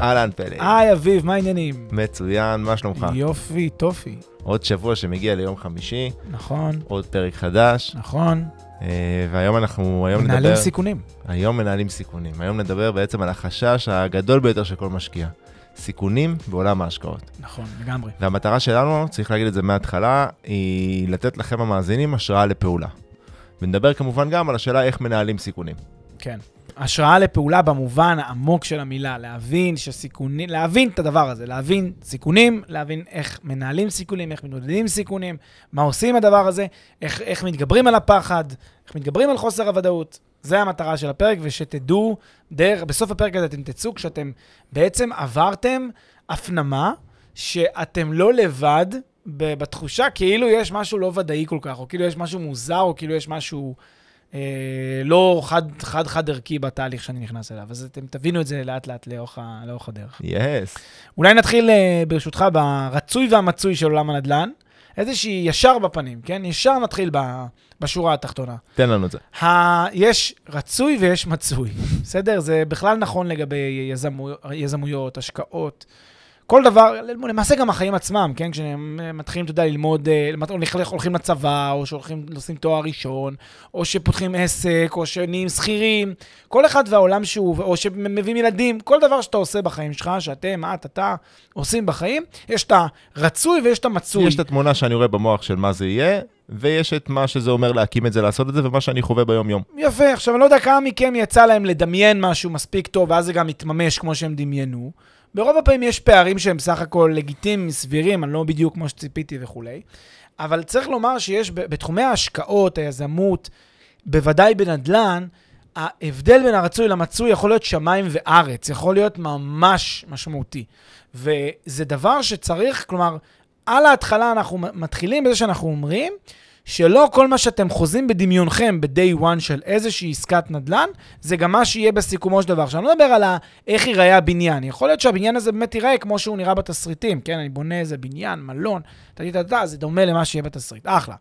אהלן פלג. היי אביב, מה העניינים? מצוין, מה שלומך? יופי, טופי. עוד שבוע שמגיע ליום חמישי, נכון, עוד פרק חדש, נכון. אה, והיום אנחנו, היום מנהלים נדבר, סיכונים. היום מנהלים סיכונים. היום נדבר בעצם על החשש הגדול ביותר של כל משקיע. סיכונים בעולם ההשקעות. נכון, לגמרי. והמטרה שלנו, צריך להגיד את זה מההתחלה, היא לתת לכם המאזינים השראה לפעולה. ונדבר כמובן גם על השאלה איך מנהלים סיכונים. כן. השראה לפעולה במובן העמוק של המילה, להבין שסיכונים, להבין את הדבר הזה, להבין סיכונים, להבין איך מנהלים סיכונים, איך מתמודדים סיכונים, מה עושים עם הדבר הזה, איך, איך מתגברים על הפחד, איך מתגברים על חוסר הוודאות. זה המטרה של הפרק, ושתדעו, דרך, בסוף הפרק הזה אתם תצאו כשאתם בעצם עברתם הפנמה שאתם לא לבד בתחושה כאילו יש משהו לא ודאי כל כך, או כאילו יש משהו מוזר, או כאילו יש משהו לא חד, חד חד ערכי בתהליך שאני נכנס אליו. אז אתם תבינו את זה לאט לאט לאורך, הדרך. יס. אולי נתחיל אה, ברשותך ברצוי והמצוי של עולם הנדל"ן. איזושהי ישר בפנים, כן? ישר נתחיל ב, בשורה התחתונה. תן לנו את זה. ה... יש רצוי ויש מצוי, בסדר? זה בכלל נכון לגבי יזמו... יזמויות, השקעות. כל דבר, למעשה גם החיים עצמם, כן? כשמתחילים, אתה יודע, ללמוד, אה, או הולכים- הולכים לצבא, או שהולכים, עושים תואר ראשון, או שפותחים עסק, או שנהיים שכירים, כל אחד והעולם שהוא, או שמביאים ילדים, כל דבר שאתה עושה בחיים שלך, שאתם, את, אתה, עושים בחיים, יש את הרצוי ויש את המצוי. יש את התמונה שאני רואה במוח של מה זה יהיה, ויש את מה שזה אומר להקים את זה, לעשות את זה, ומה שאני חווה ביום-יום. יפה, עכשיו אני לא יודע כמה מכם יצא להם לדמיין משהו מספיק טוב, ואז זה גם מתממש כמו שהם דמיינו. ברוב הפעמים יש פערים שהם בסך הכל לגיטימיים, סבירים, אני לא בדיוק כמו שציפיתי וכולי. אבל צריך לומר שיש בתחומי ההשקעות, היזמות, בוודאי בנדל"ן, ההבדל בין הרצוי למצוי יכול להיות שמיים וארץ, יכול להיות ממש משמעותי. וזה דבר שצריך, כלומר, על ההתחלה אנחנו מתחילים בזה שאנחנו אומרים שלא כל מה שאתם חוזים בדמיונכם ב-day one של איזושהי עסקת נדל"ן, זה גם מה שיהיה בסיכומו של דבר. עכשיו, אני לא מדבר על איך ייראה הבניין. יכול להיות שהבניין הזה באמת ייראה כמו שהוא נראה בתסריטים, כן? אני בונה איזה בניין, מלון, טה-טה-טה, זה דומה למה שיהיה בתסריט. אחלה.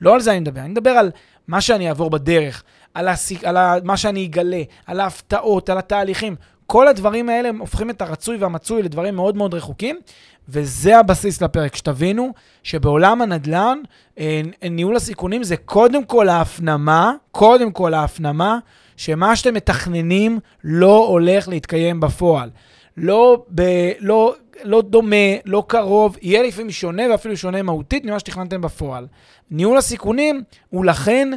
לא על זה אני מדבר, אני מדבר על מה שאני אעבור בדרך, על, הסיק, על ה, מה שאני אגלה, על ההפתעות, על התהליכים. כל הדברים האלה הופכים את הרצוי והמצוי לדברים מאוד מאוד רחוקים, וזה הבסיס לפרק, שתבינו שבעולם הנדל"ן, אה, ניהול הסיכונים זה קודם כל ההפנמה, קודם כל ההפנמה, שמה שאתם מתכננים לא הולך להתקיים בפועל. לא, ב, לא, לא דומה, לא קרוב, יהיה לפעמים שונה ואפילו שונה מהותית ממה שתכננתם בפועל. ניהול הסיכונים הוא לכן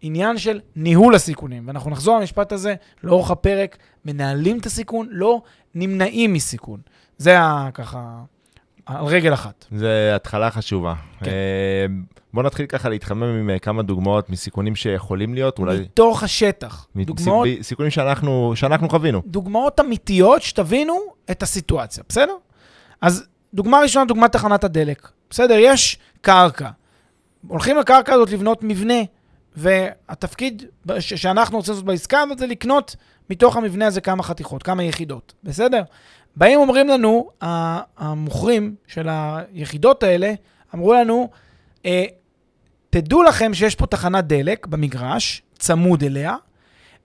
עניין של ניהול הסיכונים. ואנחנו נחזור למשפט הזה לאורך הפרק, מנהלים את הסיכון, לא נמנעים מסיכון. זה ה- ככה, על רגל אחת. זה התחלה חשובה. כן. אה, בוא נתחיל ככה להתחמם עם אה, כמה דוגמאות מסיכונים שיכולים להיות, אולי... מתוך השטח. מ- דוגמאות, סיכ- סיכונים שאנחנו, שאנחנו חווינו. דוגמאות אמיתיות שתבינו את הסיטואציה, בסדר? אז דוגמה ראשונה, דוגמת תחנת הדלק. בסדר, יש קרקע. הולכים לקרקע הזאת לבנות מבנה, והתפקיד שאנחנו רוצים לעשות בעסקה הזאת זה לקנות מתוך המבנה הזה כמה חתיכות, כמה יחידות, בסדר? באים אומרים לנו, המוכרים של היחידות האלה, אמרו לנו, אה, תדעו לכם שיש פה תחנת דלק במגרש, צמוד אליה,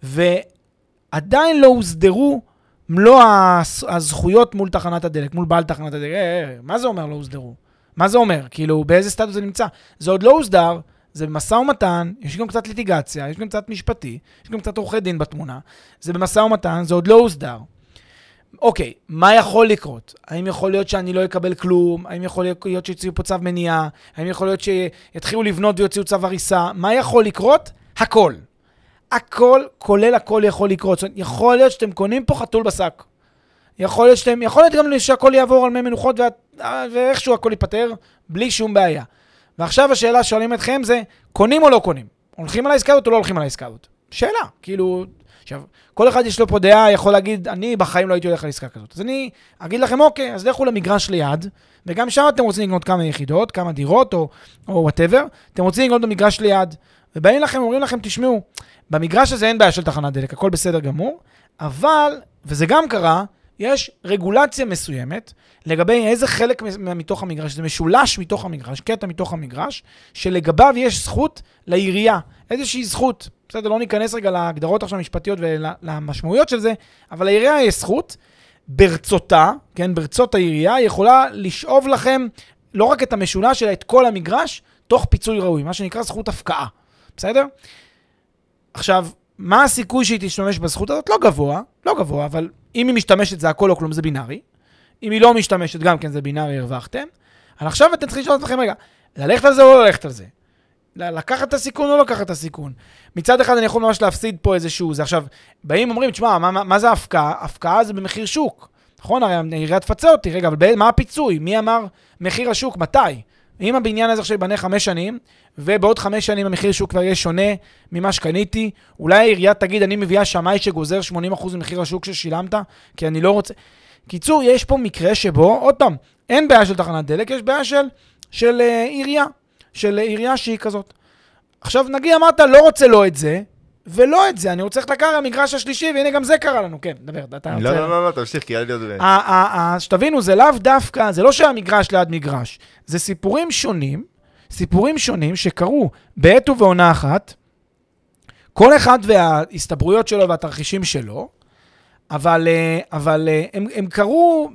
ועדיין לא הוסדרו מלוא הז- הזכויות מול תחנת הדלק, מול בעל תחנת הדלק. אה, אה, מה זה אומר לא הוסדרו? מה זה אומר? כאילו, באיזה סטטוס זה נמצא? זה עוד לא הוסדר, זה במשא ומתן, יש גם קצת ליטיגציה, יש גם קצת משפטי, יש גם קצת עורכי דין בתמונה. זה במשא ומתן, זה עוד לא הוסדר. אוקיי, מה יכול לקרות? האם יכול להיות שאני לא אקבל כלום? האם יכול להיות שיוציאו פה צו מניעה? האם יכול להיות שיתחילו לבנות ויוציאו צו הריסה? מה יכול לקרות? הכל. הכל, כולל הכל יכול לקרות. זאת אומרת, יכול להיות שאתם קונים פה חתול בשק. יכול להיות, שאתם, יכול להיות גם שהכל יעבור על מי מנוחות ואיכשהו הכל ייפתר בלי שום בעיה. ועכשיו השאלה שואלים אתכם זה, קונים או לא קונים? הולכים על העסקה הזאת או לא הולכים על העסקה הזאת? שאלה, כאילו, עכשיו, כל אחד יש לו פה דעה, יכול להגיד, אני בחיים לא הייתי הולך על עסקה כזאת. אז אני אגיד לכם, אוקיי, אז לכו למגרש ליד, וגם שם אתם רוצים לקנות כמה יחידות, כמה דירות, או וואטאבר, אתם רוצים לקנות במגרש ליד, ובאים לכם, אומרים לכם, תשמעו, במגרש הזה אין בעיה של תחנת דלק, הכל בסדר גמור, אבל, וזה גם קרה, יש רגולציה מסוימת לגבי איזה חלק מתוך המגרש, זה משולש מתוך המגרש, קטע מתוך המגרש, שלגביו יש זכות לעירייה, איזושהי זכות. בסדר, לא ניכנס רגע להגדרות עכשיו המשפטיות ולמשמעויות של זה, אבל לעירייה יש זכות, ברצותה, כן, ברצות העירייה, יכולה לשאוב לכם לא רק את המשולש, אלא את כל המגרש, תוך פיצוי ראוי, מה שנקרא זכות הפקעה, בסדר? עכשיו, מה הסיכוי שהיא תשתמש בזכות הזאת? לא גבוה, לא גבוה, אבל אם היא משתמשת זה הכל או כלום, זה בינארי. אם היא לא משתמשת גם כן זה בינארי, הרווחתם. אבל עכשיו אתם צריכים לשאול את עצמכם, רגע, ללכת על זה או לא ללכת על זה? לקחת את הסיכון או לא לקחת את הסיכון. מצד אחד אני יכול ממש להפסיד פה איזשהו, זה עכשיו, באים ואומרים, תשמע, מה, מה, מה זה הפקעה? הפקעה זה במחיר שוק. נכון? הרי העירייה תפצה אותי, רגע, אבל מה הפיצוי? מי אמר מחיר השוק? מתי? אם הבניין הזה עכשיו ייבנה חמש שנים, ובעוד חמש שנים המחיר שוק כבר יהיה שונה ממה שקניתי, אולי העירייה תגיד, אני מביאה שמאי שגוזר 80% ממחיר השוק ששילמת, כי אני לא רוצה... קיצור, יש פה מקרה שבו, עוד פעם, אין בעיה של תחנת דלק, יש בעיה של, של uh, עירייה, של uh, עירייה שהיא כזאת. עכשיו, נגיד אמרת, לא רוצה לא את זה, ולא את זה, אני רוצה ללכת לקרקע המגרש השלישי, והנה גם זה קרה לנו, כן, דבר, אתה לא, רוצה... לא, לא, לא, תמשיך, כי היה לי עוד... שתבינו, זה לאו דווקא, זה לא שהמגרש ליד מגרש, זה סיפורים שונים, סיפורים שונים שקרו בעת ובעונה אחת, כל אחד וההסתברויות שלו והתרחישים שלו, אבל, אה, אבל אה, הם, הם קרו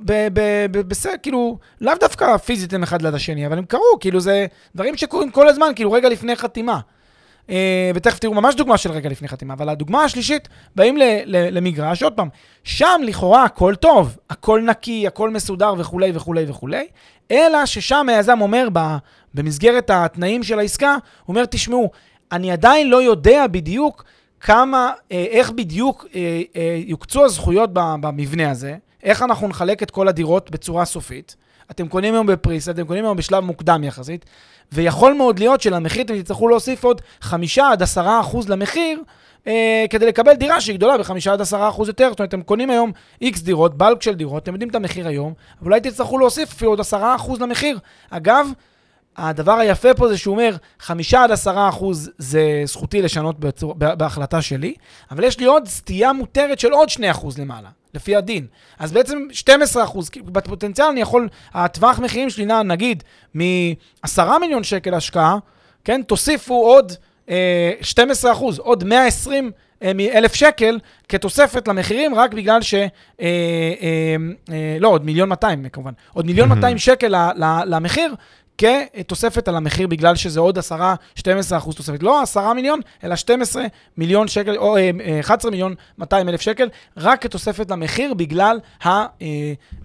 בסדר, כאילו, לאו דווקא פיזית הם אחד ליד השני, אבל הם קרו, כאילו זה דברים שקורים כל הזמן, כאילו רגע לפני חתימה. אה, ותכף תראו ממש דוגמה של רגע לפני חתימה, אבל הדוגמה השלישית, באים למגרש, עוד פעם, שם לכאורה הכל טוב, הכל נקי, הכל מסודר וכולי וכולי וכולי, אלא ששם היזם אומר, במסגרת התנאים של העסקה, הוא אומר, תשמעו, אני עדיין לא יודע בדיוק כמה, אה, איך בדיוק אה, יוקצו הזכויות במבנה הזה, איך אנחנו נחלק את כל הדירות בצורה סופית. אתם קונים היום בפריס, אתם קונים היום בשלב מוקדם יחסית, ויכול מאוד להיות שלמחיר אתם תצטרכו להוסיף עוד 5 עד 10 אחוז למחיר, אה, כדי לקבל דירה שהיא גדולה ב-5 עד 10 אחוז יותר. זאת אומרת, אתם קונים היום X דירות, בלק של דירות, אתם יודעים את המחיר היום, אבל אולי תצטרכו להוסיף אפילו עוד 10 אחוז למחיר. אגב, הדבר היפה פה זה שהוא אומר, 5 עד 10 אחוז זה זכותי לשנות בצור, בהחלטה שלי, אבל יש לי עוד סטייה מותרת של עוד 2 אחוז למעלה. לפי הדין. אז בעצם 12 אחוז, בפוטנציאל אני יכול, הטווח מחירים שלי נע נגיד מ-10 מיליון שקל השקעה, כן, תוסיפו עוד אה, 12 אחוז, עוד 120 אה, אלף שקל כתוספת למחירים, רק בגלל ש... אה, אה, אה, לא, עוד מיליון 200 כמובן, עוד מיליון 200 שקל למחיר, כתוספת על המחיר, בגלל שזה עוד 10-12 אחוז תוספת. לא 10 מיליון, אלא 12 מיליון שקל, או 11 אה, מיליון 200 אלף שקל, רק כתוספת למחיר בגלל אה,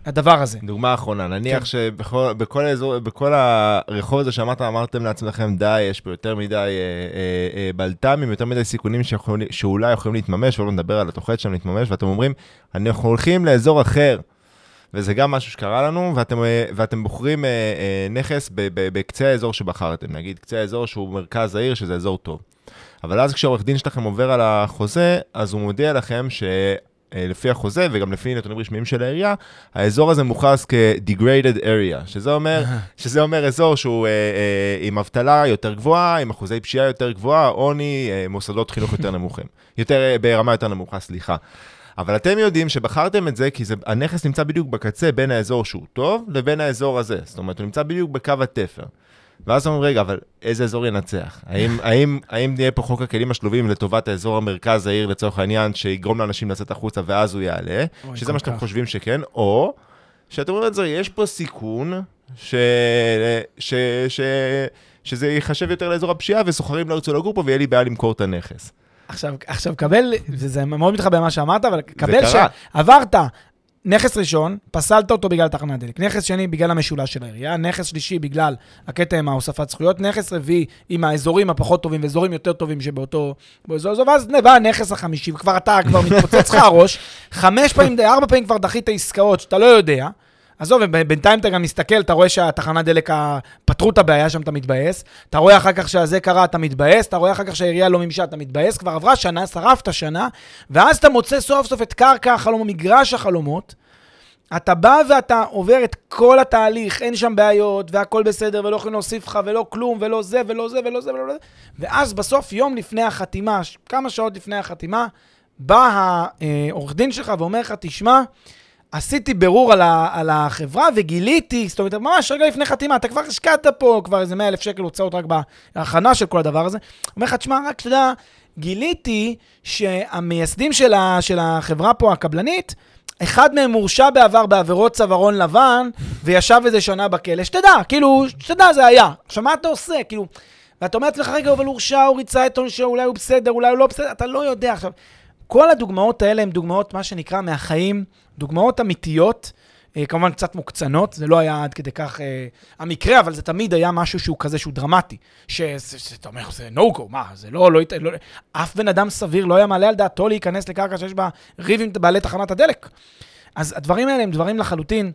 הדבר הזה. דוגמה אחרונה, נניח כן. שבכל האזור, בכל הרחוב הזה שאמרת, אמרתם לעצמכם, די, יש פה יותר מדי אה, בלת"מים, יותר מדי סיכונים שאולי יכולים להתממש, ולא נדבר על התוחלת שלהם להתממש, ואתם אומרים, אנחנו הולכים לאזור אחר. וזה גם משהו שקרה לנו, ואתם, אה, ואתם בוחרים אה, אה, נכס בקצה האזור שבחרתם, נגיד קצה האזור שהוא מרכז העיר, שזה אזור טוב. אבל אז כשעורך דין שלכם עובר על החוזה, אז הוא מודיע לכם ש... לפי החוזה וגם לפי נתונים רשמיים של העירייה, האזור הזה מוכרז כ-degraded area, שזה אומר, שזה אומר אזור שהוא אה, אה, עם אבטלה יותר גבוהה, עם אחוזי פשיעה יותר גבוהה, עוני, אה, מוסדות חינוך יותר נמוכים. יותר, ברמה יותר נמוכה, סליחה. אבל אתם יודעים שבחרתם את זה כי זה, הנכס נמצא בדיוק בקצה בין האזור שהוא טוב לבין האזור הזה. זאת אומרת, הוא נמצא בדיוק בקו התפר. ואז אומרים, רגע, אבל איזה אזור ינצח? האם, האם, האם נהיה פה חוק הכלים השלובים לטובת האזור המרכז העיר, לצורך העניין, שיגרום לאנשים לצאת החוצה ואז הוא יעלה, שזה מה שאתם כך. חושבים שכן, או שאתם אומרים את זה, יש פה סיכון ש... ש... ש... שזה ייחשב יותר לאזור הפשיעה וסוחרים לא ירצו לגור פה ויהיה לי בעיה למכור את הנכס. עכשיו, עכשיו, קבל, וזה מאוד מתחבא למה שאמרת, אבל קבל שעברת נכס ראשון, פסלת אותו בגלל תחנת דלק. נכס שני, בגלל המשולש של העירייה. נכס שלישי, בגלל הקטע עם ההוספת זכויות. נכס רביעי, עם האזורים הפחות טובים ואזורים יותר טובים שבאותו... באזור הזה, ואז בא הנכס החמישי, וכבר אתה כבר מתפוצץ לך הראש. חמש פעמים, ארבע פעמים כבר דחית עסקאות שאתה לא יודע. עזוב, בינתיים אתה גם מסתכל, אתה רואה שהתחנת דלק, פתרו את הבעיה שם, אתה מתבאס. אתה רואה אחר כך שזה קרה, אתה מתבאס. אתה רואה אחר כך שהעירייה לא מימשה, אתה מתבאס. כבר עברה שנה, שרפת שנה, ואז אתה מוצא סוף סוף את קרקע החלומות, מגרש החלומות. אתה בא ואתה עובר את כל התהליך, אין שם בעיות, והכל בסדר, ולא יכולים להוסיף לך, ולא כלום, ולא זה, ולא זה, ולא זה, ולא זה. ואז בסוף, יום לפני החתימה, כמה שעות לפני החתימה, בא העורך דין שלך ואומר לך, תשמע, עשיתי בירור על, ה, על החברה וגיליתי, זאת אומרת, ממש רגע לפני חתימה, אתה כבר השקעת פה כבר איזה 100 אלף שקל הוצאות רק בהכנה של כל הדבר הזה. אומר לך, תשמע, רק שתדע, גיליתי שהמייסדים של, ה, של החברה פה, הקבלנית, אחד מהם הורשע בעבר בעבירות צווארון לבן, וישב איזה שנה בכלא. שתדע, כאילו, שתדע, זה היה. עכשיו, מה אתה עושה? כאילו, ואתה אומר לעצמך, רגע, אבל הורשע, הוא ריצה את עונשו, אולי הוא בסדר, אולי הוא לא בסדר, אתה לא יודע. עכשיו, כל הדוגמאות האלה הן דוגמאות, מה שנקרא, מהחיים, דוגמאות אמיתיות, אה, כמובן קצת מוקצנות, זה לא היה עד כדי כך אה, המקרה, אבל זה תמיד היה משהו שהוא כזה, שהוא דרמטי. שאתה אומר, זה no-go, מה, זה לא, לא, לא, אף בן אדם סביר לא היה מעלה על דעתו להיכנס לקרקע שיש בה ריב עם בעלי תחנת הדלק. אז הדברים האלה הם דברים לחלוטין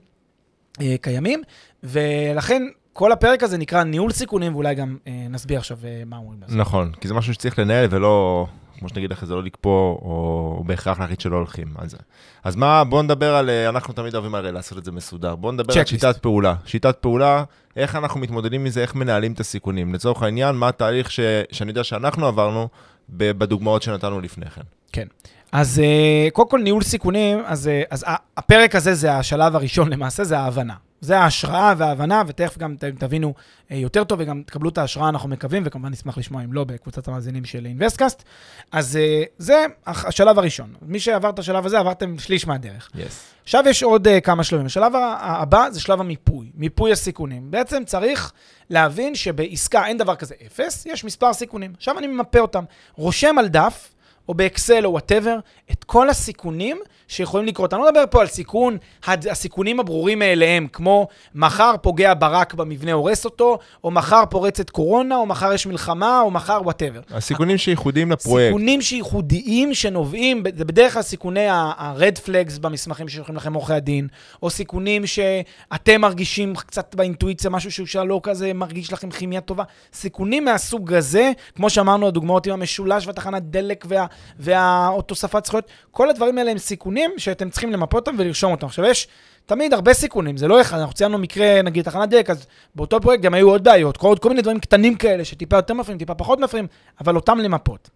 אה, קיימים, ולכן כל הפרק הזה נקרא ניהול סיכונים, ואולי גם אה, נסביר עכשיו אה, מה אומרים לזה. נכון, כי זה משהו שצריך לנהל ולא כמו שנגיד אחרי זה לא לקפוא, או בהכרח להחליט שלא הולכים על זה. אז מה, בואו נדבר על, אה, אנחנו תמיד אוהבים הרי לעשות את זה מסודר. בואו נדבר על שיטת פעולה. שיטת פעולה, איך אנחנו מתמודדים מזה, איך מנהלים את הסיכונים. לצורך העניין, מה התהליך ש, שאני יודע שאנחנו עברנו בדוגמאות שנתנו לפני כן. כן. אז אה, קודם כל ניהול סיכונים, אז, אה, אז הפרק הזה זה השלב הראשון למעשה, זה ההבנה. זה ההשראה וההבנה, ותכף גם תבינו אה, יותר טוב וגם תקבלו את ההשראה, אנחנו מקווים, וכמובן נשמח לשמוע אם לא בקבוצת המאזינים של InvestCast. אז אה, זה השלב הראשון. מי שעבר את השלב הזה, עברתם שליש מהדרך. Yes. עכשיו יש עוד uh, כמה שלבים. השלב הבא זה שלב המיפוי, מיפוי הסיכונים. בעצם צריך להבין שבעסקה אין דבר כזה אפס, יש מספר סיכונים. עכשיו אני ממפה אותם. רושם על דף, או באקסל או whatever, את כל הסיכונים שיכולים לקרות. אני לא מדבר פה על סיכון, הסיכונים הברורים מאליהם, כמו מחר פוגע ברק במבנה, הורס אותו, או מחר פורצת קורונה, או מחר יש מלחמה, או מחר whatever. הסיכונים שייחודיים לפרויקט. סיכונים שייחודיים שנובעים, זה בדרך כלל סיכוני ה-red flags במסמכים ששולחים לכם עורכי הדין, או סיכונים שאתם מרגישים קצת באינטואיציה, משהו שהוא לא כזה מרגיש לכם כימיה טובה. סיכונים מהסוג הזה, כמו שאמרנו, הדוגמאות עם המשולש והתחנת דלק וה, והתוספת זכויות, כל הדברים האלה הם סיכונים. סיכונים שאתם צריכים למפות אותם ולרשום אותם. עכשיו, יש תמיד הרבה סיכונים, זה לא אחד, אנחנו ציינו מקרה, נגיד, תחנת דלק, אז באותו פרויקט גם היו עוד בעיות, כל, עוד כל מיני דברים קטנים כאלה, שטיפה יותר מפריעים, טיפה פחות מפריעים, אבל אותם למפות.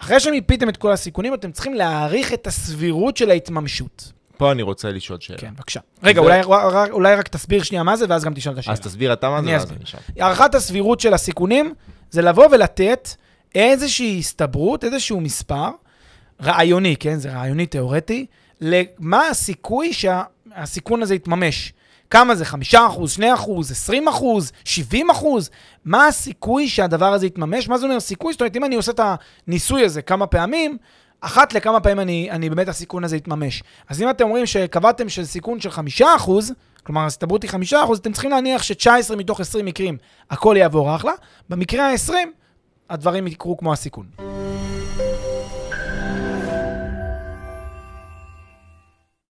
אחרי שמיפיתם את כל הסיכונים, אתם צריכים להעריך את הסבירות של ההתממשות. פה אני רוצה לשאול שאלה. כן, בבקשה. רגע, אולי, אולי, אולי רק תסביר שנייה מה זה, ואז גם תשאל את השאלה. אז תסביר אתה מה זה, ואז אני אשאל. הערכת הסבירות של הסיכונים, זה לבוא ולתת איזושהי הסתברות, איזשהו מספר, רעיוני, כן? זה רעיוני תיאורטי, למה הסיכוי שהסיכון הזה יתממש. כמה זה? 5 אחוז, 2 אחוז, 20 אחוז, 70 אחוז? מה הסיכוי שהדבר הזה יתממש? מה זה אומר סיכוי? זאת אומרת, אם אני עושה את הניסוי הזה כמה פעמים, אחת לכמה פעמים אני, אני באמת הסיכון הזה יתממש. אז אם אתם אומרים שקבעתם של סיכון של 5 אחוז, כלומר ההסתברות היא 5 אחוז, אתם צריכים להניח ש-19 מתוך 20 מקרים הכל יעבור אחלה. במקרה ה-20, הדברים יקרו כמו הסיכון.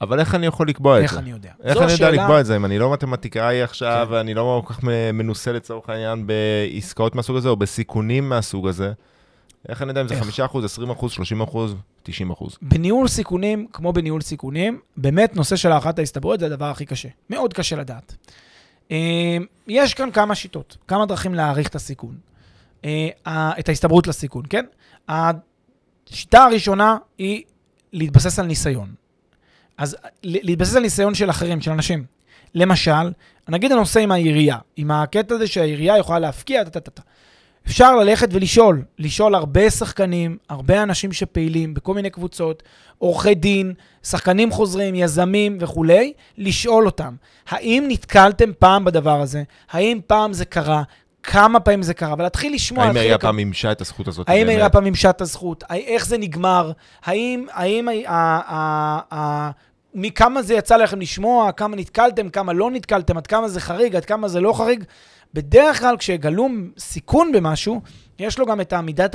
אבל איך אני יכול לקבוע את זה? איך אני יודע? איך אני יודע לקבוע את זה? אם אני לא מתמטיקאי עכשיו, כן. ואני לא כל כך מנוסה לצורך העניין בעסקאות מהסוג הזה, או בסיכונים מהסוג הזה, איך אני יודע אם זה 5 20 30 90 בניהול סיכונים, כמו בניהול סיכונים, באמת נושא של הערכת ההסתברות זה הדבר הכי קשה. מאוד קשה לדעת. אה, יש כאן כמה שיטות, כמה דרכים להעריך את הסיכון. אה, את ההסתברות לסיכון, כן? השיטה הראשונה היא להתבסס על ניסיון. אז להתבסס על ניסיון של אחרים, של אנשים. למשל, נגיד הנושא עם העירייה, עם הקטע הזה שהעירייה יכולה להפקיע, טה, טה, טה. אפשר ללכת ולשאול, לשאול הרבה שחקנים, הרבה אנשים שפעילים בכל מיני קבוצות, עורכי דין, שחקנים חוזרים, יזמים וכולי, לשאול אותם, האם נתקלתם פעם בדבר הזה? האם פעם זה קרה? כמה פעמים זה קרה? ולהתחיל לשמוע... האם העירייה פעם מימשה את הזכות הזאת? האם? העירייה פעם מימשה את הזכות? איך זה נגמר? האם, מכמה זה יצא לכם לשמוע? כמה נתקלתם? כמה לא נתקלתם? עד כמה זה חריג? עד כמה זה לא חריג? בדרך כלל כשגלום סיכון במשהו, יש לו גם את מידת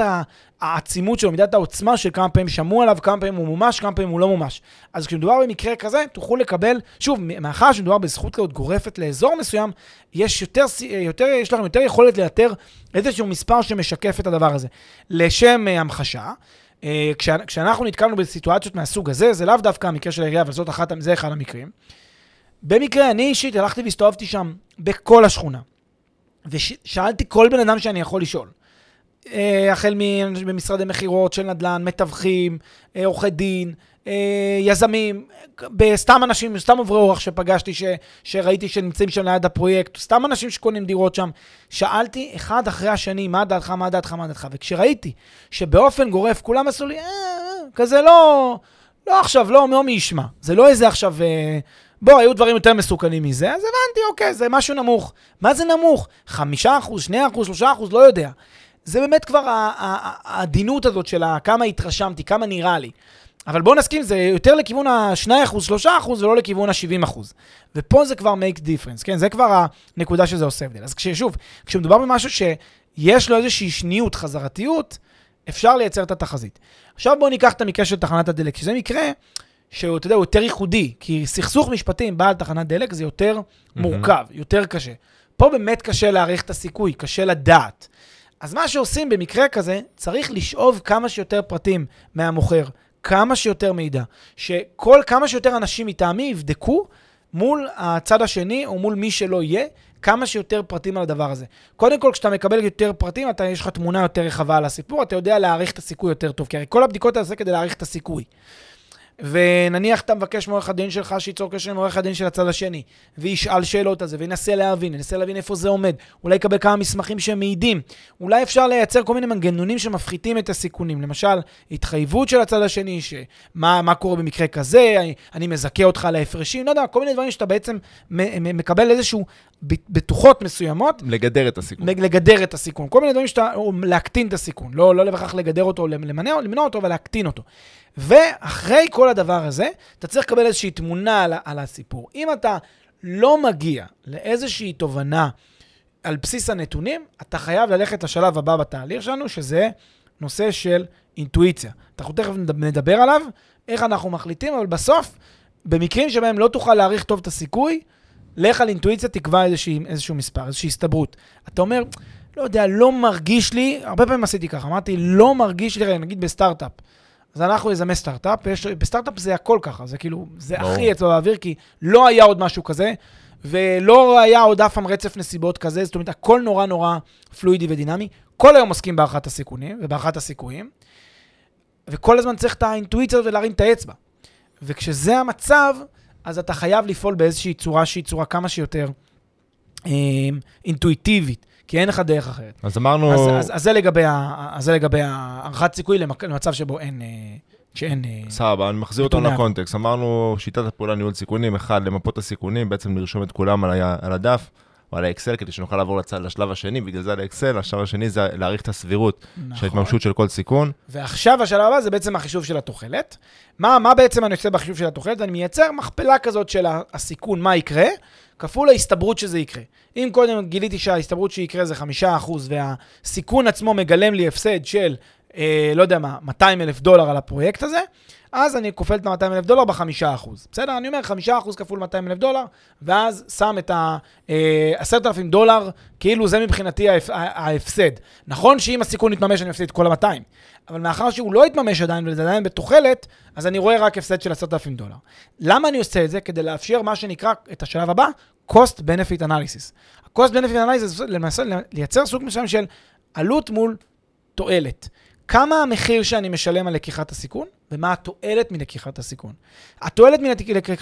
העצימות שלו, מידת העוצמה של כמה פעמים שמעו עליו, כמה פעמים הוא מומש, כמה פעמים הוא לא מומש. אז כשמדובר במקרה כזה, תוכלו לקבל, שוב, מאחר שמדובר בזכות כזאת גורפת לאזור מסוים, יש יותר, סי- יותר, יש לכם יותר יכולת לאתר איזשהו מספר שמשקף את הדבר הזה. לשם אה, המחשה, אה, כשאנחנו נתקלנו בסיטואציות מהסוג הזה, זה לאו דווקא המקרה של העירייה, אבל זאת אחת, זה אחד המקרים. במקרה, אני אישית הלכתי והסתובבתי שם בכל השכונה, ושאלתי כל בן אדם שאני יכול לשאול. אה, החל ממשרדי מכירות של נדל"ן, מתווכים, אה, עורכי דין, אה, יזמים, בסתם אנשים, סתם עוברי אורח שפגשתי, ש, שראיתי שנמצאים שם ליד הפרויקט, סתם אנשים שקונים דירות שם. שאלתי אחד אחרי השני, מה דעתך, מה דעתך, מה דעתך, וכשראיתי שבאופן גורף כולם עשו לי, אה, אה, כזה לא, לא עכשיו, לא, מי ישמע. זה לא איזה עכשיו... אה, בוא, היו דברים יותר מסוכנים מזה, אז הבנתי, אוקיי, זה משהו נמוך. מה זה נמוך? חמישה אחוז, שני אחוז, שלושה אחוז, לא יודע. זה באמת כבר העדינות הזאת של כמה התרשמתי, כמה נראה לי. אבל בואו נסכים, זה יותר לכיוון ה-2%, 3% ולא לכיוון ה-70%. ופה זה כבר make difference, כן? זה כבר הנקודה שזה עושה הבדל. אז כששוב, כשמדובר במשהו שיש לו איזושהי שניות, חזרתיות, אפשר לייצר את התחזית. עכשיו בואו ניקח את המקרה של תחנת הדלק, שזה מקרה שהוא, אתה יודע, הוא יותר ייחודי, כי סכסוך משפטי עם בעל תחנת דלק זה יותר מורכב, יותר קשה. פה באמת קשה להעריך את הסיכוי, קשה לדעת. אז מה שעושים במקרה כזה, צריך לשאוב כמה שיותר פרטים מהמוכר, כמה שיותר מידע, שכל כמה שיותר אנשים מטעמי יבדקו מול הצד השני או מול מי שלא יהיה, כמה שיותר פרטים על הדבר הזה. קודם כל, כשאתה מקבל יותר פרטים, אתה, יש לך תמונה יותר רחבה על הסיפור, אתה יודע להעריך את הסיכוי יותר טוב, כי הרי כל הבדיקות האלה זה כדי להעריך את הסיכוי. ונניח אתה מבקש מעורך הדין שלך שייצור קשר עם עורך הדין של הצד השני, וישאל שאלות על זה, וינסה להבין, ינסה להבין איפה זה עומד, אולי יקבל כמה מסמכים שמעידים, אולי אפשר לייצר כל מיני מנגנונים שמפחיתים את הסיכונים, למשל, התחייבות של הצד השני, שמה מה קורה במקרה כזה, אני, אני מזכה אותך על ההפרשים, לא יודע, כל מיני דברים שאתה בעצם מקבל איזשהו בטוחות מסוימות, לגדר את הסיכון. לגדר את הסיכון. כל מיני דברים שאתה, או להקטין את הסיכון. לא, לא בהכרח לגדר אותו, למנע, למנוע אותו, אבל להקטין אותו. ואחרי כל הדבר הזה, אתה צריך לקבל איזושהי תמונה על, על הסיפור. אם אתה לא מגיע לאיזושהי תובנה על בסיס הנתונים, אתה חייב ללכת לשלב הבא בתהליך שלנו, שזה נושא של אינטואיציה. אנחנו תכף נד- נדבר עליו, איך אנחנו מחליטים, אבל בסוף, במקרים שבהם לא תוכל להעריך טוב את הסיכוי, לך על אינטואיציה, תקבע איזושהי, איזשהו מספר, איזושהי הסתברות. אתה אומר, לא יודע, לא מרגיש לי, הרבה פעמים עשיתי ככה, אמרתי, לא מרגיש לי, נגיד בסטארט-אפ. אז אנחנו יזמי סטארט-אפ, בסטארט-אפ זה הכל ככה, זה כאילו, זה ברור. הכי אצלו באוויר, כי לא היה עוד משהו כזה, ולא היה עוד אף פעם רצף נסיבות כזה, זאת אומרת, הכל נורא נורא פלואידי ודינמי. כל היום עוסקים בהערכת הסיכונים ובהערכת הסיכויים, וכל הזמן צריך את האינטואיציה הזאת ולהרים את האצבע. וכשזה המצב, אז אתה חייב לפעול באיזושהי צורה שהיא צורה כמה שיותר אה, אינטואיטיבית, כי אין לך דרך אחרת. אז אמרנו, אז, אז, אז, אז זה לגבי הערכת סיכוי למצב שבו אין, אה, שאין... אה, סבבה, אני מחזיר אותנו לקונטקסט. אמרנו, שיטת הפעולה ניהול סיכונים, אחד, למפות את הסיכונים, בעצם לרשום את כולם על ה- על הדף. או על האקסל, כדי שנוכל לעבור לצד, לשלב השני, בגלל זה על האקסל, השלב השני זה להעריך את הסבירות של נכון. ההתממשות של כל סיכון. ועכשיו השלב הבא זה בעצם החישוב של התוחלת. מה, מה בעצם אני עושה בחישוב של התוחלת? אני מייצר מכפלה כזאת של הסיכון, מה יקרה, כפול ההסתברות שזה יקרה. אם קודם גיליתי שההסתברות שיקרה זה חמישה אחוז, והסיכון עצמו מגלם לי הפסד של, אה, לא יודע מה, 200 אלף דולר על הפרויקט הזה, אז אני כופל את ה-200 אלף דולר בחמישה אחוז. בסדר? אני אומר חמישה אחוז כפול 200 אלף דולר, ואז שם את ה-10,000 דולר, כאילו זה מבחינתי ההפ- ההפסד. נכון שאם הסיכון יתממש אני מפסיד את כל ה-200, אבל מאחר שהוא לא יתממש עדיין וזה עדיין בתוחלת, אז אני רואה רק הפסד של 10,000 דולר. למה אני עושה את זה? כדי לאפשר מה שנקרא, את השלב הבא, cost benefit analysis. ה-cost benefit analysis זה למעשה לייצר סוג מסוים של עלות מול תועלת. כמה המחיר שאני משלם על לקיחת הסיכון, ומה התועלת מלקיחת הסיכון. התועלת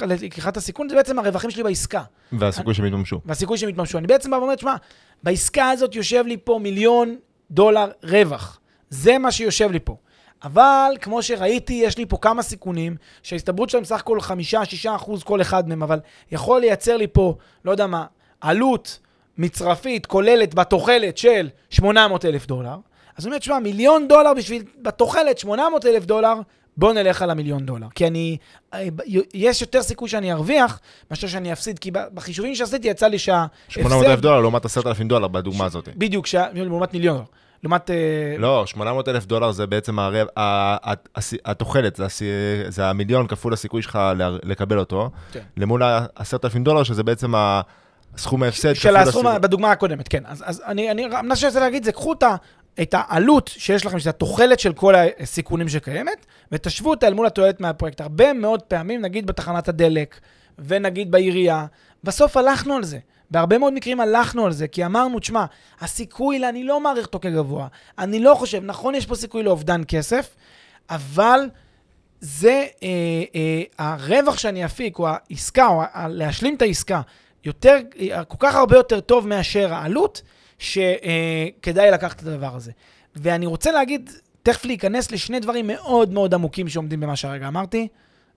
מלקיחת הסיכון זה בעצם הרווחים שלי בעסקה. והסיכוי שהם יתממשו. והסיכוי שהם יתממשו. אני בעצם בא ואומר, שמע, בעסקה הזאת יושב לי פה מיליון דולר רווח. זה מה שיושב לי פה. אבל כמו שראיתי, יש לי פה כמה סיכונים, שההסתברות שלהם סך הכל 5-6 אחוז כל אחד מהם, אבל יכול לייצר לי פה, לא יודע מה, עלות מצרפית כוללת בתוחלת של 800 אלף דולר. אז אני אומר, תשמע, מיליון דולר בשביל, בתוחלת 800 אלף דולר, בוא נלך על המיליון דולר. כי אני, יש יותר סיכוי שאני ארוויח, מאשר שאני אפסיד, כי בחישובים שעשיתי יצא לי שההפסד... 800 אלף דולר לעומת 10,000 דולר בדוגמה הזאת. בדיוק, שה, לעומת מיליון דולר. לעומת... אה, לא, 800 אלף דולר זה בעצם התוחלת, זה, זה המיליון כפול הסיכוי שלך לקבל אותו, כן. למול ה-10,000 דולר, שזה בעצם הסכום ההפסד. של הסכום. בדוגמה הקודמת, כן. אז, אז אני, אני, מה שאני רוצה להגיד זה, קחו את העלות שיש לכם, שזה התוחלת של כל הסיכונים שקיימת, ותשוו אותה אל מול התועלת מהפרויקט. הרבה מאוד פעמים, נגיד בתחנת הדלק, ונגיד בעירייה, בסוף הלכנו על זה. בהרבה מאוד מקרים הלכנו על זה, כי אמרנו, תשמע, הסיכוי, אני לא מעריך אותו כגבוה. אני לא חושב, נכון, יש פה סיכוי לאובדן כסף, אבל זה אה, אה, הרווח שאני אפיק, או העסקה, או ה- להשלים את העסקה, יותר, אה, כל כך הרבה יותר טוב מאשר העלות, שכדאי אה, לקחת את הדבר הזה. ואני רוצה להגיד, תכף להיכנס לשני דברים מאוד מאוד עמוקים שעומדים במה שהרגע אמרתי,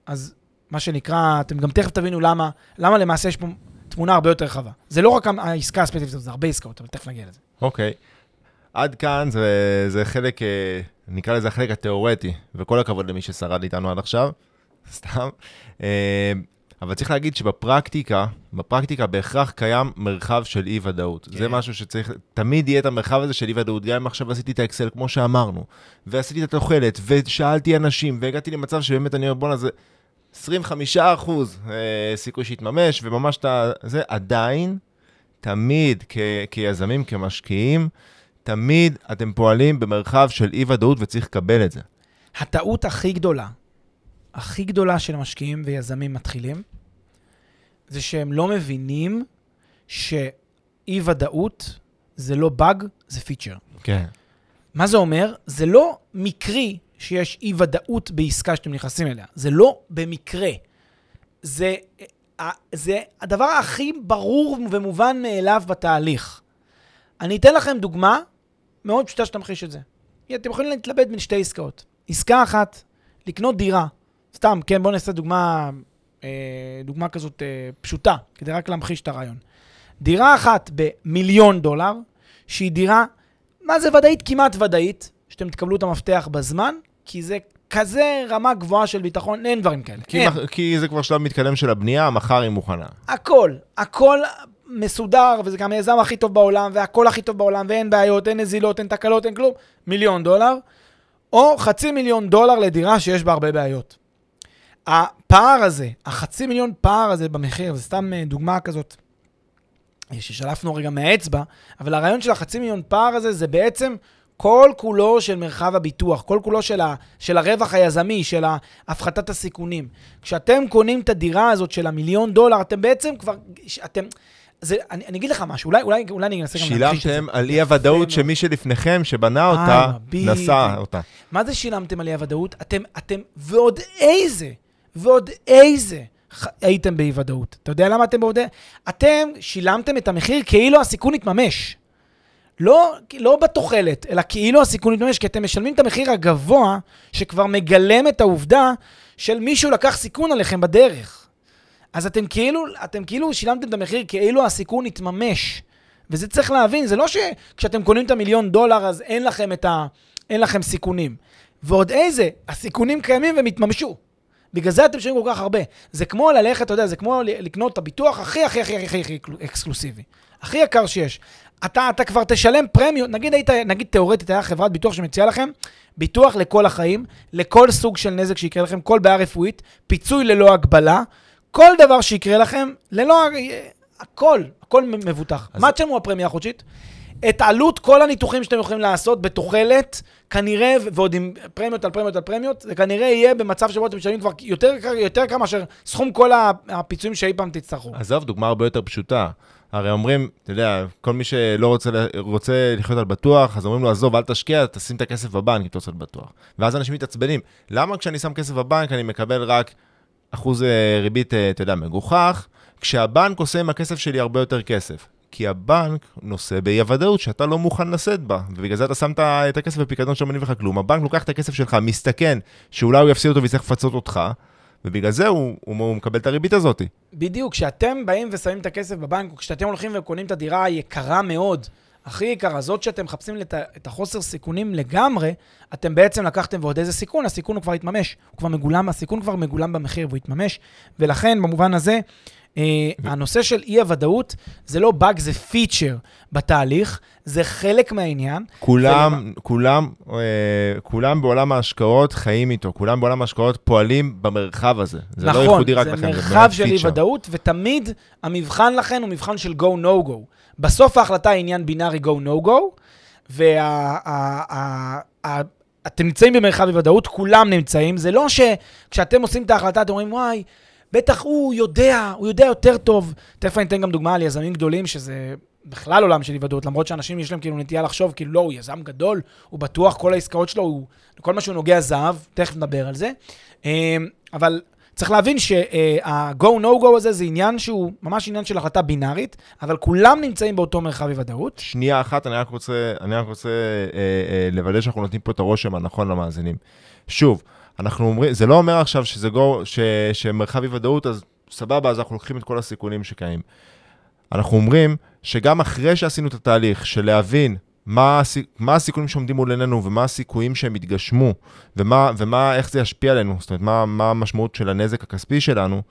אז מה שנקרא, אתם גם תכף תבינו למה, למה למעשה יש פה תמונה הרבה יותר רחבה. זה לא רק העסקה הספציפית זה הרבה עסקאות, אבל תכף נגיע לזה. אוקיי. Okay. עד כאן זה, זה חלק, אה, נקרא לזה החלק התיאורטי, וכל הכבוד למי ששרד איתנו עד עכשיו, סתם. אבל צריך להגיד שבפרקטיקה, בפרקטיקה בהכרח קיים מרחב של אי-ודאות. כן. זה משהו שצריך, תמיד יהיה את המרחב הזה של אי-ודאות. גם אם עכשיו עשיתי את האקסל, כמו שאמרנו, ועשיתי את התוחלת, ושאלתי אנשים, והגעתי למצב שבאמת אני אומר, בואנה, זה 25 אחוז אה, סיכוי שיתממש, וממש אתה... זה עדיין, תמיד כ, כיזמים, כמשקיעים, תמיד אתם פועלים במרחב של אי-ודאות וצריך לקבל את זה. הטעות הכי גדולה, הכי גדולה של משקיעים ויזמים מתחילים, זה שהם לא מבינים שאי-ודאות זה לא באג, זה פיצ'ר. כן. מה זה אומר? זה לא מקרי שיש אי-ודאות בעסקה שאתם נכנסים אליה. זה לא במקרה. זה, אה, זה הדבר הכי ברור ומובן מאליו בתהליך. אני אתן לכם דוגמה מאוד פשוטה שתמחיש את זה. אתם יכולים להתלבט בין שתי עסקאות. עסקה אחת, לקנות דירה. סתם, כן, בואו נעשה דוגמה, אה, דוגמה כזאת אה, פשוטה, כדי רק להמחיש את הרעיון. דירה אחת במיליון דולר, שהיא דירה, מה זה ודאית? כמעט ודאית, שאתם תקבלו את המפתח בזמן, כי זה כזה רמה גבוהה של ביטחון, אין דברים כאלה. כי, מח... כי זה כבר שלב מתקדם של הבנייה, מחר היא מוכנה. הכל, הכל מסודר, וזה גם היזם הכי טוב בעולם, והכל הכי טוב בעולם, ואין בעיות, אין נזילות, אין תקלות, אין כלום, מיליון דולר, או חצי מיליון דולר לדירה שיש בה הרבה בעיות. הפער הזה, החצי מיליון פער הזה במחיר, זה סתם אה, דוגמה כזאת ששלפנו רגע מהאצבע, אבל הרעיון של החצי מיליון פער הזה זה בעצם כל כולו של מרחב הביטוח, כל כולו של, ה, של הרווח היזמי, של הפחתת הסיכונים. כשאתם קונים את הדירה הזאת של המיליון דולר, אתם בעצם כבר, אתם... זה, אני, אני אגיד לך משהו, אולי, אולי, אולי אני אנסה גם להמחיש את זה. שילמתם על אי-הוודאות שמי שלפניכם, שבנה אותה, נשא אותה. מה זה שילמתם על אי-הוודאות? אתם, אתם, ועוד איזה, ועוד איזה הייתם באי-ודאות. אתה יודע למה אתם בעוד... אתם שילמתם את המחיר כאילו הסיכון יתממש. לא, לא בתוחלת, אלא כאילו הסיכון יתממש, כי אתם משלמים את המחיר הגבוה, שכבר מגלם את העובדה של מישהו לקח סיכון עליכם בדרך. אז אתם כאילו, אתם כאילו שילמתם את המחיר כאילו הסיכון יתממש. וזה צריך להבין, זה לא שכשאתם קונים את המיליון דולר אז אין לכם ה... אין לכם סיכונים. ועוד איזה, הסיכונים קיימים והם יתממשו. בגלל זה אתם משלמים כל כך הרבה. זה כמו ללכת, אתה יודע, זה כמו לקנות את הביטוח הכי הכי הכי הכי הכי אקסקלוסיבי. הכי יקר שיש. אתה, אתה כבר תשלם פרמיות, נגיד היית, נגיד תאורטית, היה חברת ביטוח שמציעה לכם ביטוח לכל החיים, לכל סוג של נזק שיקרה לכם, כל בעיה רפואית, פיצוי ללא הגבלה, כל דבר שיקרה לכם, ללא... הכל, הכל מבוטח. אז... מה תשלמו הפרמיה החודשית? את עלות כל הניתוחים שאתם יכולים לעשות בתוחלת, כנראה, ועוד עם פרמיות על פרמיות על פרמיות, זה כנראה יהיה במצב שבו אתם משלמים כבר יותר יותר יקר מאשר סכום כל הפיצויים שאי פעם תצטרכו. עזוב, דוגמה הרבה יותר פשוטה. הרי אומרים, אתה יודע, כל מי שלא רוצה, רוצה לחיות על בטוח, אז אומרים לו, עזוב, אל תשקיע, תשים את הכסף בבנק אם אתה רוצה על בטוח. ואז אנשים מתעצבנים. למה כשאני שם כסף בבנק אני מקבל רק אחוז אה, ריבית, אה, אתה יודע, מגוחך, כשהבנק עושה עם הכסף שלי הרבה יותר כסף? כי הבנק נושא באי-הוודאות שאתה לא מוכן לשאת בה, ובגלל זה אתה שם את הכסף בפיקדון שלא מניב לך כלום. הבנק לוקח את הכסף שלך, מסתכן שאולי הוא יפסיד אותו ויצטרך לפצות אותך, ובגלל זה הוא, הוא, הוא מקבל את הריבית הזאת. בדיוק, כשאתם באים ושמים את הכסף בבנק, או כשאתם הולכים וקונים את הדירה היקרה מאוד, הכי יקרה, זאת שאתם מחפשים ה- את החוסר סיכונים לגמרי, אתם בעצם לקחתם ועוד איזה סיכון, הסיכון הוא כבר התממש. הוא כבר מגולם, הסיכון כבר מגולם במחיר והוא התממש. ולכן, במובן הזה, הנושא של אי-הוודאות זה לא באג, זה פיצ'ר בתהליך, זה חלק מהעניין. כולם, כולם, אה, כולם בעולם ההשקעות חיים איתו, כולם בעולם ההשקעות פועלים במרחב הזה. זה נכון, לא ייחודי רק זה לכם, מרחב באמת של feature. אי-ודאות, ותמיד המבחן לכן הוא מבחן של go no go. בסוף ההחלטה היא עניין בינארי go no go, ואתם נמצאים במרחב אי-ודאות, כולם נמצאים. זה לא שכשאתם עושים את ההחלטה אתם אומרים, וואי, בטח הוא יודע, הוא יודע יותר טוב. תכף אני אתן גם דוגמה על יזמים גדולים, שזה בכלל עולם של אי-ודאות, למרות שאנשים יש להם כאילו נטייה לחשוב, כאילו לא, הוא יזם גדול, הוא בטוח, כל העסקאות שלו, הוא, כל מה שהוא נוגע זהב, תכף נדבר על זה. אה, אבל צריך להבין שה-go no go הזה זה עניין שהוא ממש עניין של החלטה בינארית, אבל כולם נמצאים באותו מרחב אי-ודאות. שנייה אחת, אני רק רוצה, אני רק רוצה אה, אה, לוודא שאנחנו נותנים פה את הרושם הנכון למאזינים. שוב, אנחנו אומרים, זה לא אומר עכשיו שזה גו, ש, שמרחב אי-ודאות, אז סבבה, אז אנחנו לוקחים את כל הסיכונים שקיימים. אנחנו אומרים שגם אחרי שעשינו את התהליך של להבין מה, מה הסיכונים שעומדים מול עינינו ומה הסיכויים שהם יתגשמו, ומה, ומה, איך זה ישפיע עלינו, זאת אומרת, מה, מה המשמעות של הנזק הכספי שלנו,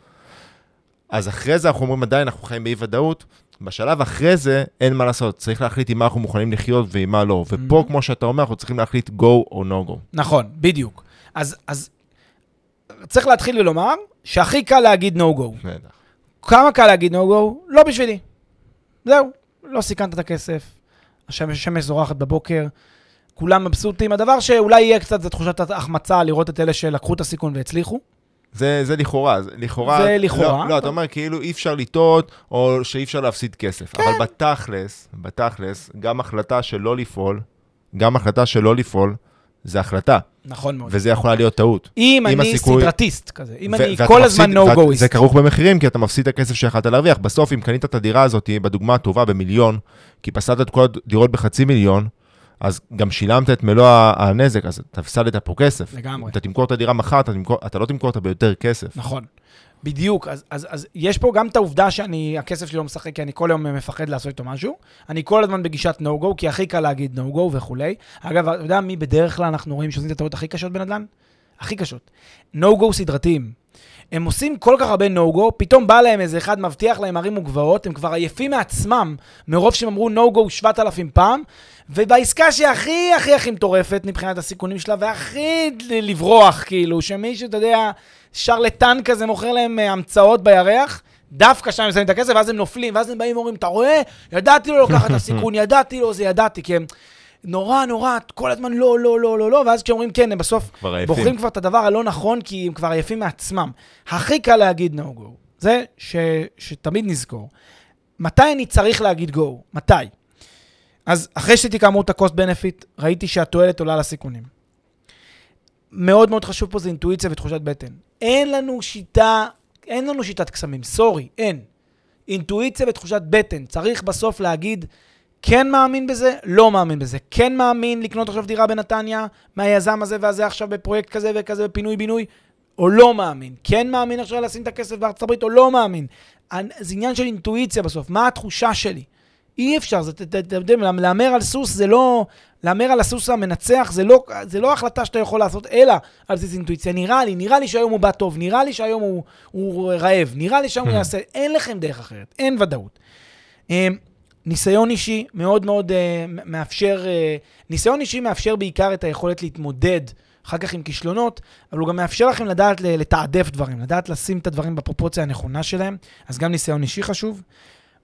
אז אחרי זה אנחנו אומרים, עדיין אנחנו חיים באי-ודאות, בשלב אחרי זה אין מה לעשות, צריך להחליט עם מה אנחנו מוכנים לחיות ועם מה לא. ופה, Mhm. כמו שאתה אומר, אנחנו צריכים להחליט go או no go. נכון, בדיוק. אז, אז צריך להתחיל ולומר שהכי קל להגיד no go. כמה קל להגיד no go? לא בשבילי. זהו, לא סיכנת את הכסף, השמש, זורחת בבוקר, כולם מבסוטים. הדבר שאולי יהיה קצת זה תחושת החמצה לראות את אלה שלקחו את הסיכון והצליחו. זה, זה לכאורה, זה לכאורה... זה לכאורה. לא, לא, אתה אומר כאילו אי אפשר לטעות, או שאי אפשר להפסיד כסף. כן. אבל בתכלס, בתכלס, גם החלטה של לא לפעול, גם החלטה של לא לפעול, זה החלטה, נכון מאוד. וזה יכולה להיות טעות. אם אם אני הסיכוי- סדרטיסט כזה, אם ו- אני כל הזמן ואת- no-goist. זה כרוך במחירים, כי אתה מפסיד את הכסף שיכולת להרוויח. בסוף, אם קנית את הדירה הזאת, בדוגמה הטובה, במיליון, כי פסדת את כל הדירות בחצי מיליון, אז גם שילמת את מלוא הנזק, אז אתה הפסדת פה כסף. לגמרי. אתה תמכור את הדירה מחר, אתה, תמכור, אתה לא תמכור אותה ביותר כסף. נכון. בדיוק, אז, אז, אז יש פה גם את העובדה שאני, הכסף שלי לא משחק, כי אני כל יום מפחד לעשות איתו משהו. אני כל הזמן בגישת no-go, כי הכי קל להגיד no-go וכולי. אגב, אתה יודע מי בדרך כלל אנחנו רואים שעושים את הטעויות הכי קשות בנדל"ן? הכי קשות. no-go סדרתיים. הם עושים כל כך הרבה no-go, פתאום בא להם איזה אחד, מבטיח להם ערים וגבעות, הם כבר עייפים מעצמם, מרוב שהם אמרו no-go 7,000 פעם, ובעסקה שהכי הכי הכי מטורפת מבחינת הסיכונים שלה, והכי לברוח, כאילו, שמישהו, אתה יודע, שרלטן כזה מוכר להם אה, המצאות בירח, דווקא שם הם שמים את הכסף, ואז הם נופלים, ואז הם באים ואומרים, אתה רואה? ידעתי לא לקחת את הסיכון, ידעתי לא, זה ידעתי, כי הם נורא נורא, כל הזמן לא, לא, לא, לא, לא, ואז כשאומרים כן, הם בסוף כבר. בוחרים כבר את הדבר הלא נכון, כי הם כבר עייפים מעצמם. הכי קל להגיד no go. זה ש, שתמיד נזכור. מתי אני צריך להגיד go? מתי? אז אחרי שעשיתי כאמור את ה-cost benefit, ראיתי שהתועלת עולה לסיכונים. מאוד מאוד חשוב פה זה אינטואיציה ותחושת בטן. אין לנו שיטה, אין לנו שיטת קסמים, סורי, אין. אינטואיציה ותחושת בטן. צריך בסוף להגיד, כן מאמין בזה, לא מאמין בזה. כן מאמין לקנות עכשיו דירה בנתניה מהיזם הזה והזה עכשיו בפרויקט כזה וכזה בפינוי-בינוי, או לא מאמין. כן מאמין עכשיו לשים את הכסף בארצות הברית, או לא מאמין. זה עניין של אינטואיציה בסוף, מה התחושה שלי? אי אפשר, זה, אתה אתה יודע, להמר על סוס זה לא, להמר על הסוס המנצח זה לא, זה לא החלטה שאתה יכול לעשות, אלא על בסיס אינטואיציה. נראה לי, נראה לי שהיום הוא בא טוב, נראה לי שהיום הוא, הוא רעב, נראה לי שהיום הוא יעשה, אין לכם דרך אחרת, אין ודאות. אמ, ניסיון אישי מאוד מאוד אה, מאפשר, אה, ניסיון אישי מאפשר בעיקר את היכולת להתמודד אחר כך עם כישלונות, אבל הוא גם מאפשר לכם לדעת לתעדף דברים, לדעת לשים את הדברים בפרופורציה הנכונה שלהם, אז גם ניסיון אישי חשוב.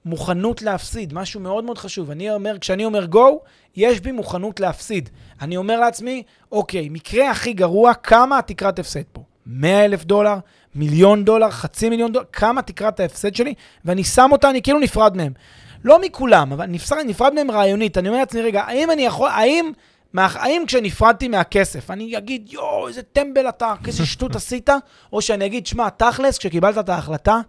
מוכנות להפסיד, משהו מאוד מאוד חשוב. אני אומר, כשאני אומר go, יש בי מוכנות להפסיד. אני אומר לעצמי, אוקיי, מקרה הכי גרוע, כמה התקרת הפסד פה? 100 אלף דולר, מיליון דולר, חצי מיליון דולר, כמה תקרת ההפסד שלי? ואני שם אותה, אני כאילו נפרד מהם. לא מכולם, אבל נפרד, נפרד מהם רעיונית. אני אומר לעצמי, רגע, האם אני יכול, האם, מה, האם כשנפרדתי מהכסף, אני אגיד, יואו, איזה טמבל אתה, איזה שטות עשית, או שאני אגיד, שמע, תכלס, כשקיבלת את ההחלטה,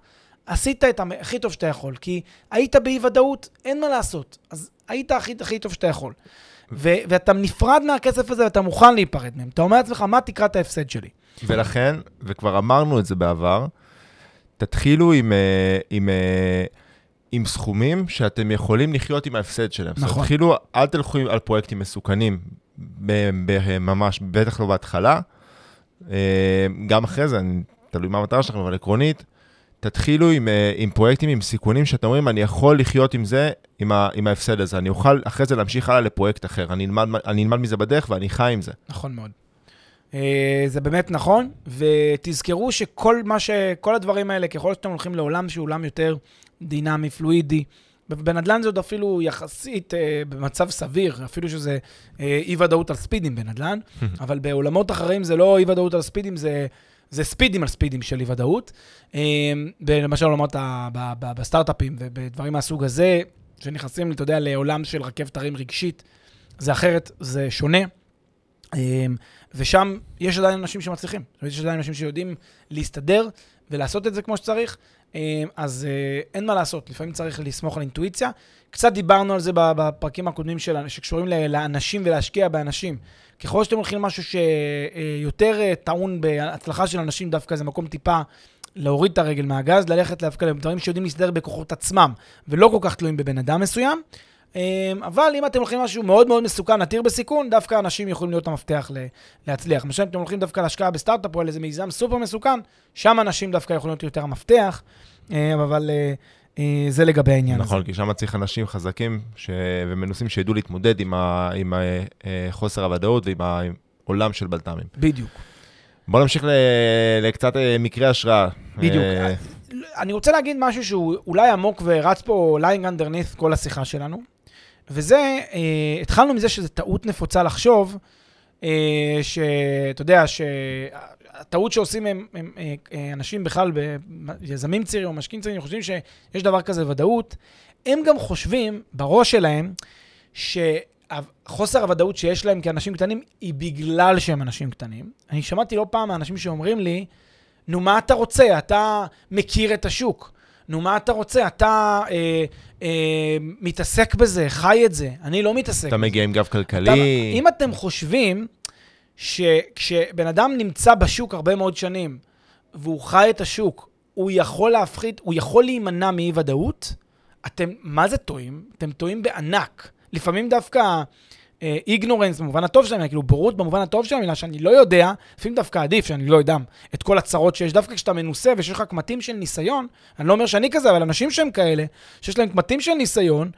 עשית את המ- הכי טוב שאתה יכול, כי היית באי-ודאות, אין מה לעשות. אז היית הכי, הכי טוב שאתה יכול. ו- ואתה נפרד מהכסף הזה ואתה מוכן להיפרד מהם. אתה אומר לעצמך, מה תקרת ההפסד שלי? ולכן, וכבר אמרנו את זה בעבר, תתחילו עם, אה, עם, אה, עם סכומים שאתם יכולים לחיות עם ההפסד שלהם. נכון. תתחילו, אל תלכו על פרויקטים מסוכנים, ממש, בטח לא בהתחלה. אה, גם אחרי זה, אני- תלוי מה המטרה שלכם, אבל עקרונית, תתחילו עם, אה, עם פרויקטים עם סיכונים שאתם אומרים, אני יכול לחיות עם זה, עם, ה, עם ההפסד הזה. אני אוכל אחרי זה להמשיך הלאה לפרויקט אחר. אני אלמד, אני אלמד מזה בדרך ואני חי עם זה. נכון מאוד. אה, זה באמת נכון, ותזכרו שכל מה ש... כל הדברים האלה, ככל שאתם הולכים לעולם שהוא עולם יותר דינמי, fluid י, בנדל"ן זה עוד אפילו יחסית אה, במצב סביר, אפילו שזה אי-ודאות על speed ים בנדל"ן, אבל בעולמות אחרים זה לא אי-ודאות על speed ים, זה, זה ספידים על ספידים של אי-ודאות. אה, למשל עולמות ה, ב, ב, בסטארט-אפים ובדברים מהסוג הזה, שנכנסים, אתה יודע, לעולם של רכבת הרים רגשית, זה אחרת, זה שונה. אמ, ושם יש עדיין אנשים שמצליחים. יש עדיין אנשים שיודעים להסתדר ולעשות את זה כמו שצריך. אמ, אז אה, אין מה לעשות, לפעמים צריך לסמוך על אינטואיציה. קצת דיברנו על זה בפרקים הקודמים של, שקשורים לאנשים ולהשקיע באנשים. ככל שאתם הולכים למשהו שיותר אה, טעון בהצלחה של אנשים, דווקא זה מקום טיפה להוריד את הרגל מהגז, ללכת דווקא לדברים שיודעים להסתדר בכוחות עצמם, ולא כל כך תלויים בבן אדם מסוים. אמ, אבל אם אתם הולכים למשהו מאוד מאוד מסוכן, עתיר בסיכון, דווקא אנשים יכולים להיות המפתח להצליח. למשל, אם אתם הולכים דווקא להשקעה בסטארט-אפ או על איזה מיזם סופר מסוכן, שם אנשים דווקא יכולים להיות יותר המפתח, אמ, אבל אה, אה, זה לגבי העניין הזה. נכון, כי שם צריך אנשים חזקים ש... ומנוסים שידעו להתמודד עם, ה... עם ה... אה, חוסר הוודאות ועם העולם של בלת"מים. בדיוק. בואו נמשיך ל... לקצת מקרי השראה. בדיוק. אני רוצה להגיד משהו שהוא אולי עמוק ורץ פה lying underneath כל השיחה שלנו, וזה, אה, התחלנו מזה שזו טעות נפוצה לחשוב, אה, שאתה יודע, שהטעות שעושים הם, הם, אה, אה, אנשים בכלל, ב- יזמים צעירים או משקיעים צעירים, חושבים שיש דבר כזה ודאות. הם גם חושבים בראש שלהם שחוסר הוודאות שיש להם כאנשים קטנים היא בגלל שהם אנשים קטנים. אני שמעתי לא פעם מאנשים שאומרים לי, נו, מה אתה רוצה? אתה מכיר את השוק. נו, מה אתה רוצה? אתה אה, מתעסק בזה, חי את זה. אני לא מתעסק אתה. מגיע עם גב אתה, כלכלי. אם אתם חושבים שכשבן אדם נמצא בשוק הרבה מאוד שנים, והוא חי את השוק, הוא יכול להפחית, הוא יכול להימנע מאי-ודאות, אתם, מה זה טועים? אתם טועים בענק. לפעמים דווקא איגנורנס במובן הטוב של המילה, כאילו בורות במובן הטוב של המילה, שאני לא יודע, לפעמים דווקא עדיף שאני לא יודע את כל הצרות שיש, דווקא כשאתה מנוסה ושיש לך קמטים של ניסיון, אני לא אומר שאני כזה, אבל אנשים שהם כאלה, שיש להם קמטים של ניסיון,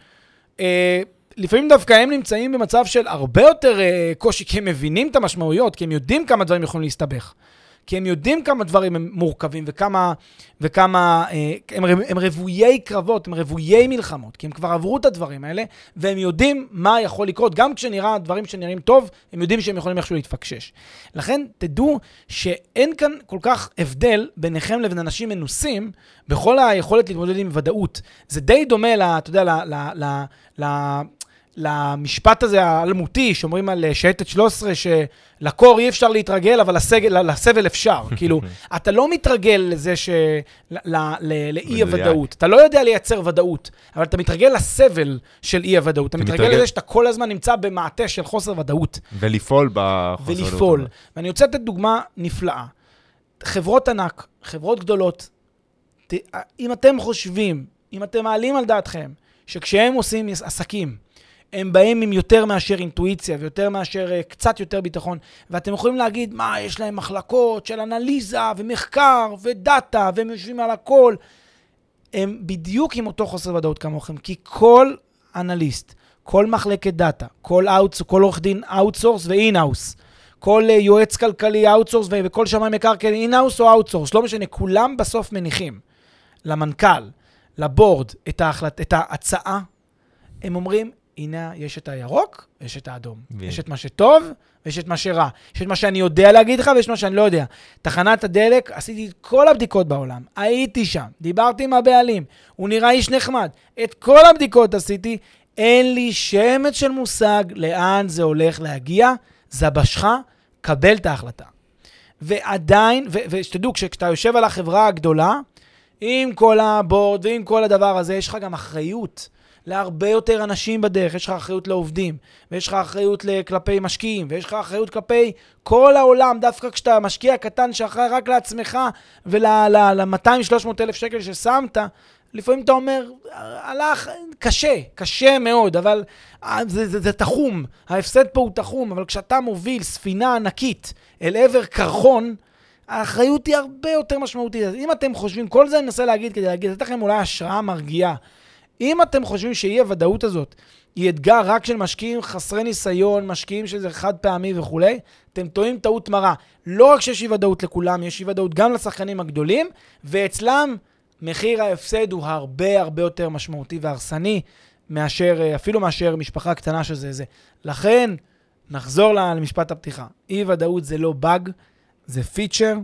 אה, לפעמים דווקא הם נמצאים במצב של הרבה יותר אה, קושי, כי הם מבינים את המשמעויות, כי הם יודעים כמה דברים יכולים להסתבך. כי הם יודעים כמה דברים הם מורכבים וכמה, וכמה אה, הם, הם רוויי קרבות, הם רוויי מלחמות, כי הם כבר עברו את הדברים האלה, והם יודעים מה יכול לקרות. גם כשנראה דברים שנראים טוב, הם יודעים שהם יכולים איכשהו להתפקשש. לכן, תדעו שאין כאן כל כך הבדל ביניכם לבין אנשים מנוסים בכל היכולת להתמודד עם ודאות. זה די דומה, ל, אתה יודע, ל... ל, ל, ל למשפט הזה האלמותי, שאומרים על אה, שייטת 13, שלקור אי אפשר להתרגל, אבל לסגל, לסבל אפשר. כאילו, אתה לא מתרגל לזה ש... לאי-הוודאות. אתה לא יודע לייצר ודאות, אבל אתה מתרגל לסבל של אי-הוודאות. אתה אתה מתרגל לזה שאתה כל הזמן נמצא במעטה של חוסר ודאות. ולפעול בחוסר ולפעול. ודאות. ואני רוצה לתת דוגמה נפלאה. חברות ענק, חברות גדולות, אם אתם חושבים, אם אתם מעלים על דעתכם, שכשהם עושים עסקים, הם באים עם יותר מאשר אינטואיציה ויותר מאשר uh, קצת יותר ביטחון, ואתם יכולים להגיד, מה, יש להם מחלקות של אנליזה ומחקר ו data, והם יושבים על הכל. הם בדיוק עם אותו חוסר ודאות כמוכם, כי כל אנליסט, כל מחלקת data, כל, outs, כל עורך דין outsource ו in-house, כל uh, יועץ כלכלי outsource וכל שמאי מקרקעין in-house או outsource, לא משנה, כולם בסוף מניחים למנכ"ל, ל board, את, ההחלט, את ההצעה. הם אומרים, הנה, יש את הירוק, יש את האדום. ו- יש את מה שטוב, ויש את מה שרע. יש את מה שאני יודע להגיד לך, ויש מה שאני לא יודע. תחנת הדלק, עשיתי את כל הבדיקות בעולם. הייתי שם, דיברתי עם הבעלים, הוא נראה איש נחמד. את כל הבדיקות עשיתי, אין לי שמץ של מושג לאן זה הולך להגיע. זבשך, קבל את ההחלטה. ועדיין, ו- ושתדעו, כשאתה יושב על החברה הגדולה, עם כל הבורד ועם כל הדבר הזה, יש לך גם אחריות להרבה יותר אנשים בדרך. יש לך אחריות לעובדים, ויש לך אחריות כלפי משקיעים, ויש לך אחריות כלפי כל העולם, דווקא כשאתה משקיע קטן שאחראי רק לעצמך ול-200-300 אלף שקל ששמת, לפעמים אתה אומר, הלך, קשה, קשה מאוד, אבל אה, זה, זה, זה תחום, ההפסד פה הוא תחום, אבל כשאתה מוביל ספינה ענקית אל עבר קרחון, האחריות היא הרבה יותר משמעותית. אז אם אתם חושבים, כל זה אני מנסה להגיד כדי להגיד, לתת לכם אולי השראה מרגיעה. אם אתם חושבים שאי הוודאות הזאת היא אתגר רק של משקיעים חסרי ניסיון, משקיעים שזה חד פעמי וכולי, אתם טועים טעות מרה. לא רק שיש אי ודאות לכולם, יש אי ודאות גם לשחקנים הגדולים, ואצלם מחיר ההפסד הוא הרבה הרבה יותר משמעותי והרסני, מאשר, אפילו מאשר משפחה קטנה שזה זה. לכן, נחזור למשפט הפתיחה. אי ודאות זה לא באג, זה פיצ'ר.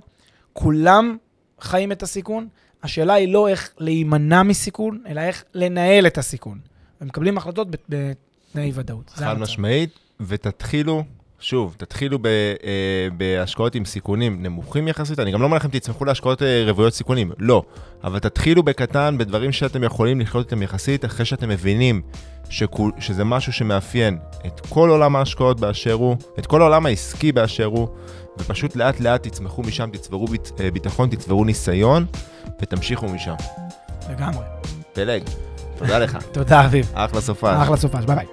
כולם חיים את הסיכון. השאלה היא לא איך להימנע מסיכון, אלא איך לנהל את הסיכון. ומקבלים החלטות בתנאי ודאות. חד משמעית, ותתחילו שוב, תתחילו ב, אה, בהשקעות עם סיכונים נמוכים יחסית, אני גם לא אומר לכם תצמחו להשקעות אה, רוויות סיכונים, לא. אבל תתחילו בקטן, בדברים שאתם יכולים לחיות איתם יחסית, אחרי שאתם מבינים שכול, שזה משהו שמאפיין את כל עולם ההשקעות באשר הוא, את כל העולם העסקי באשר הוא, ופשוט לאט לאט תצמחו משם, תצברו בית, אה, ביטחון, תצברו ניסיון, ותמשיכו משם. לגמרי. פלג, תודה לך. תודה, אביב. אחלה סופש. אחלה סופש, ביי ביי.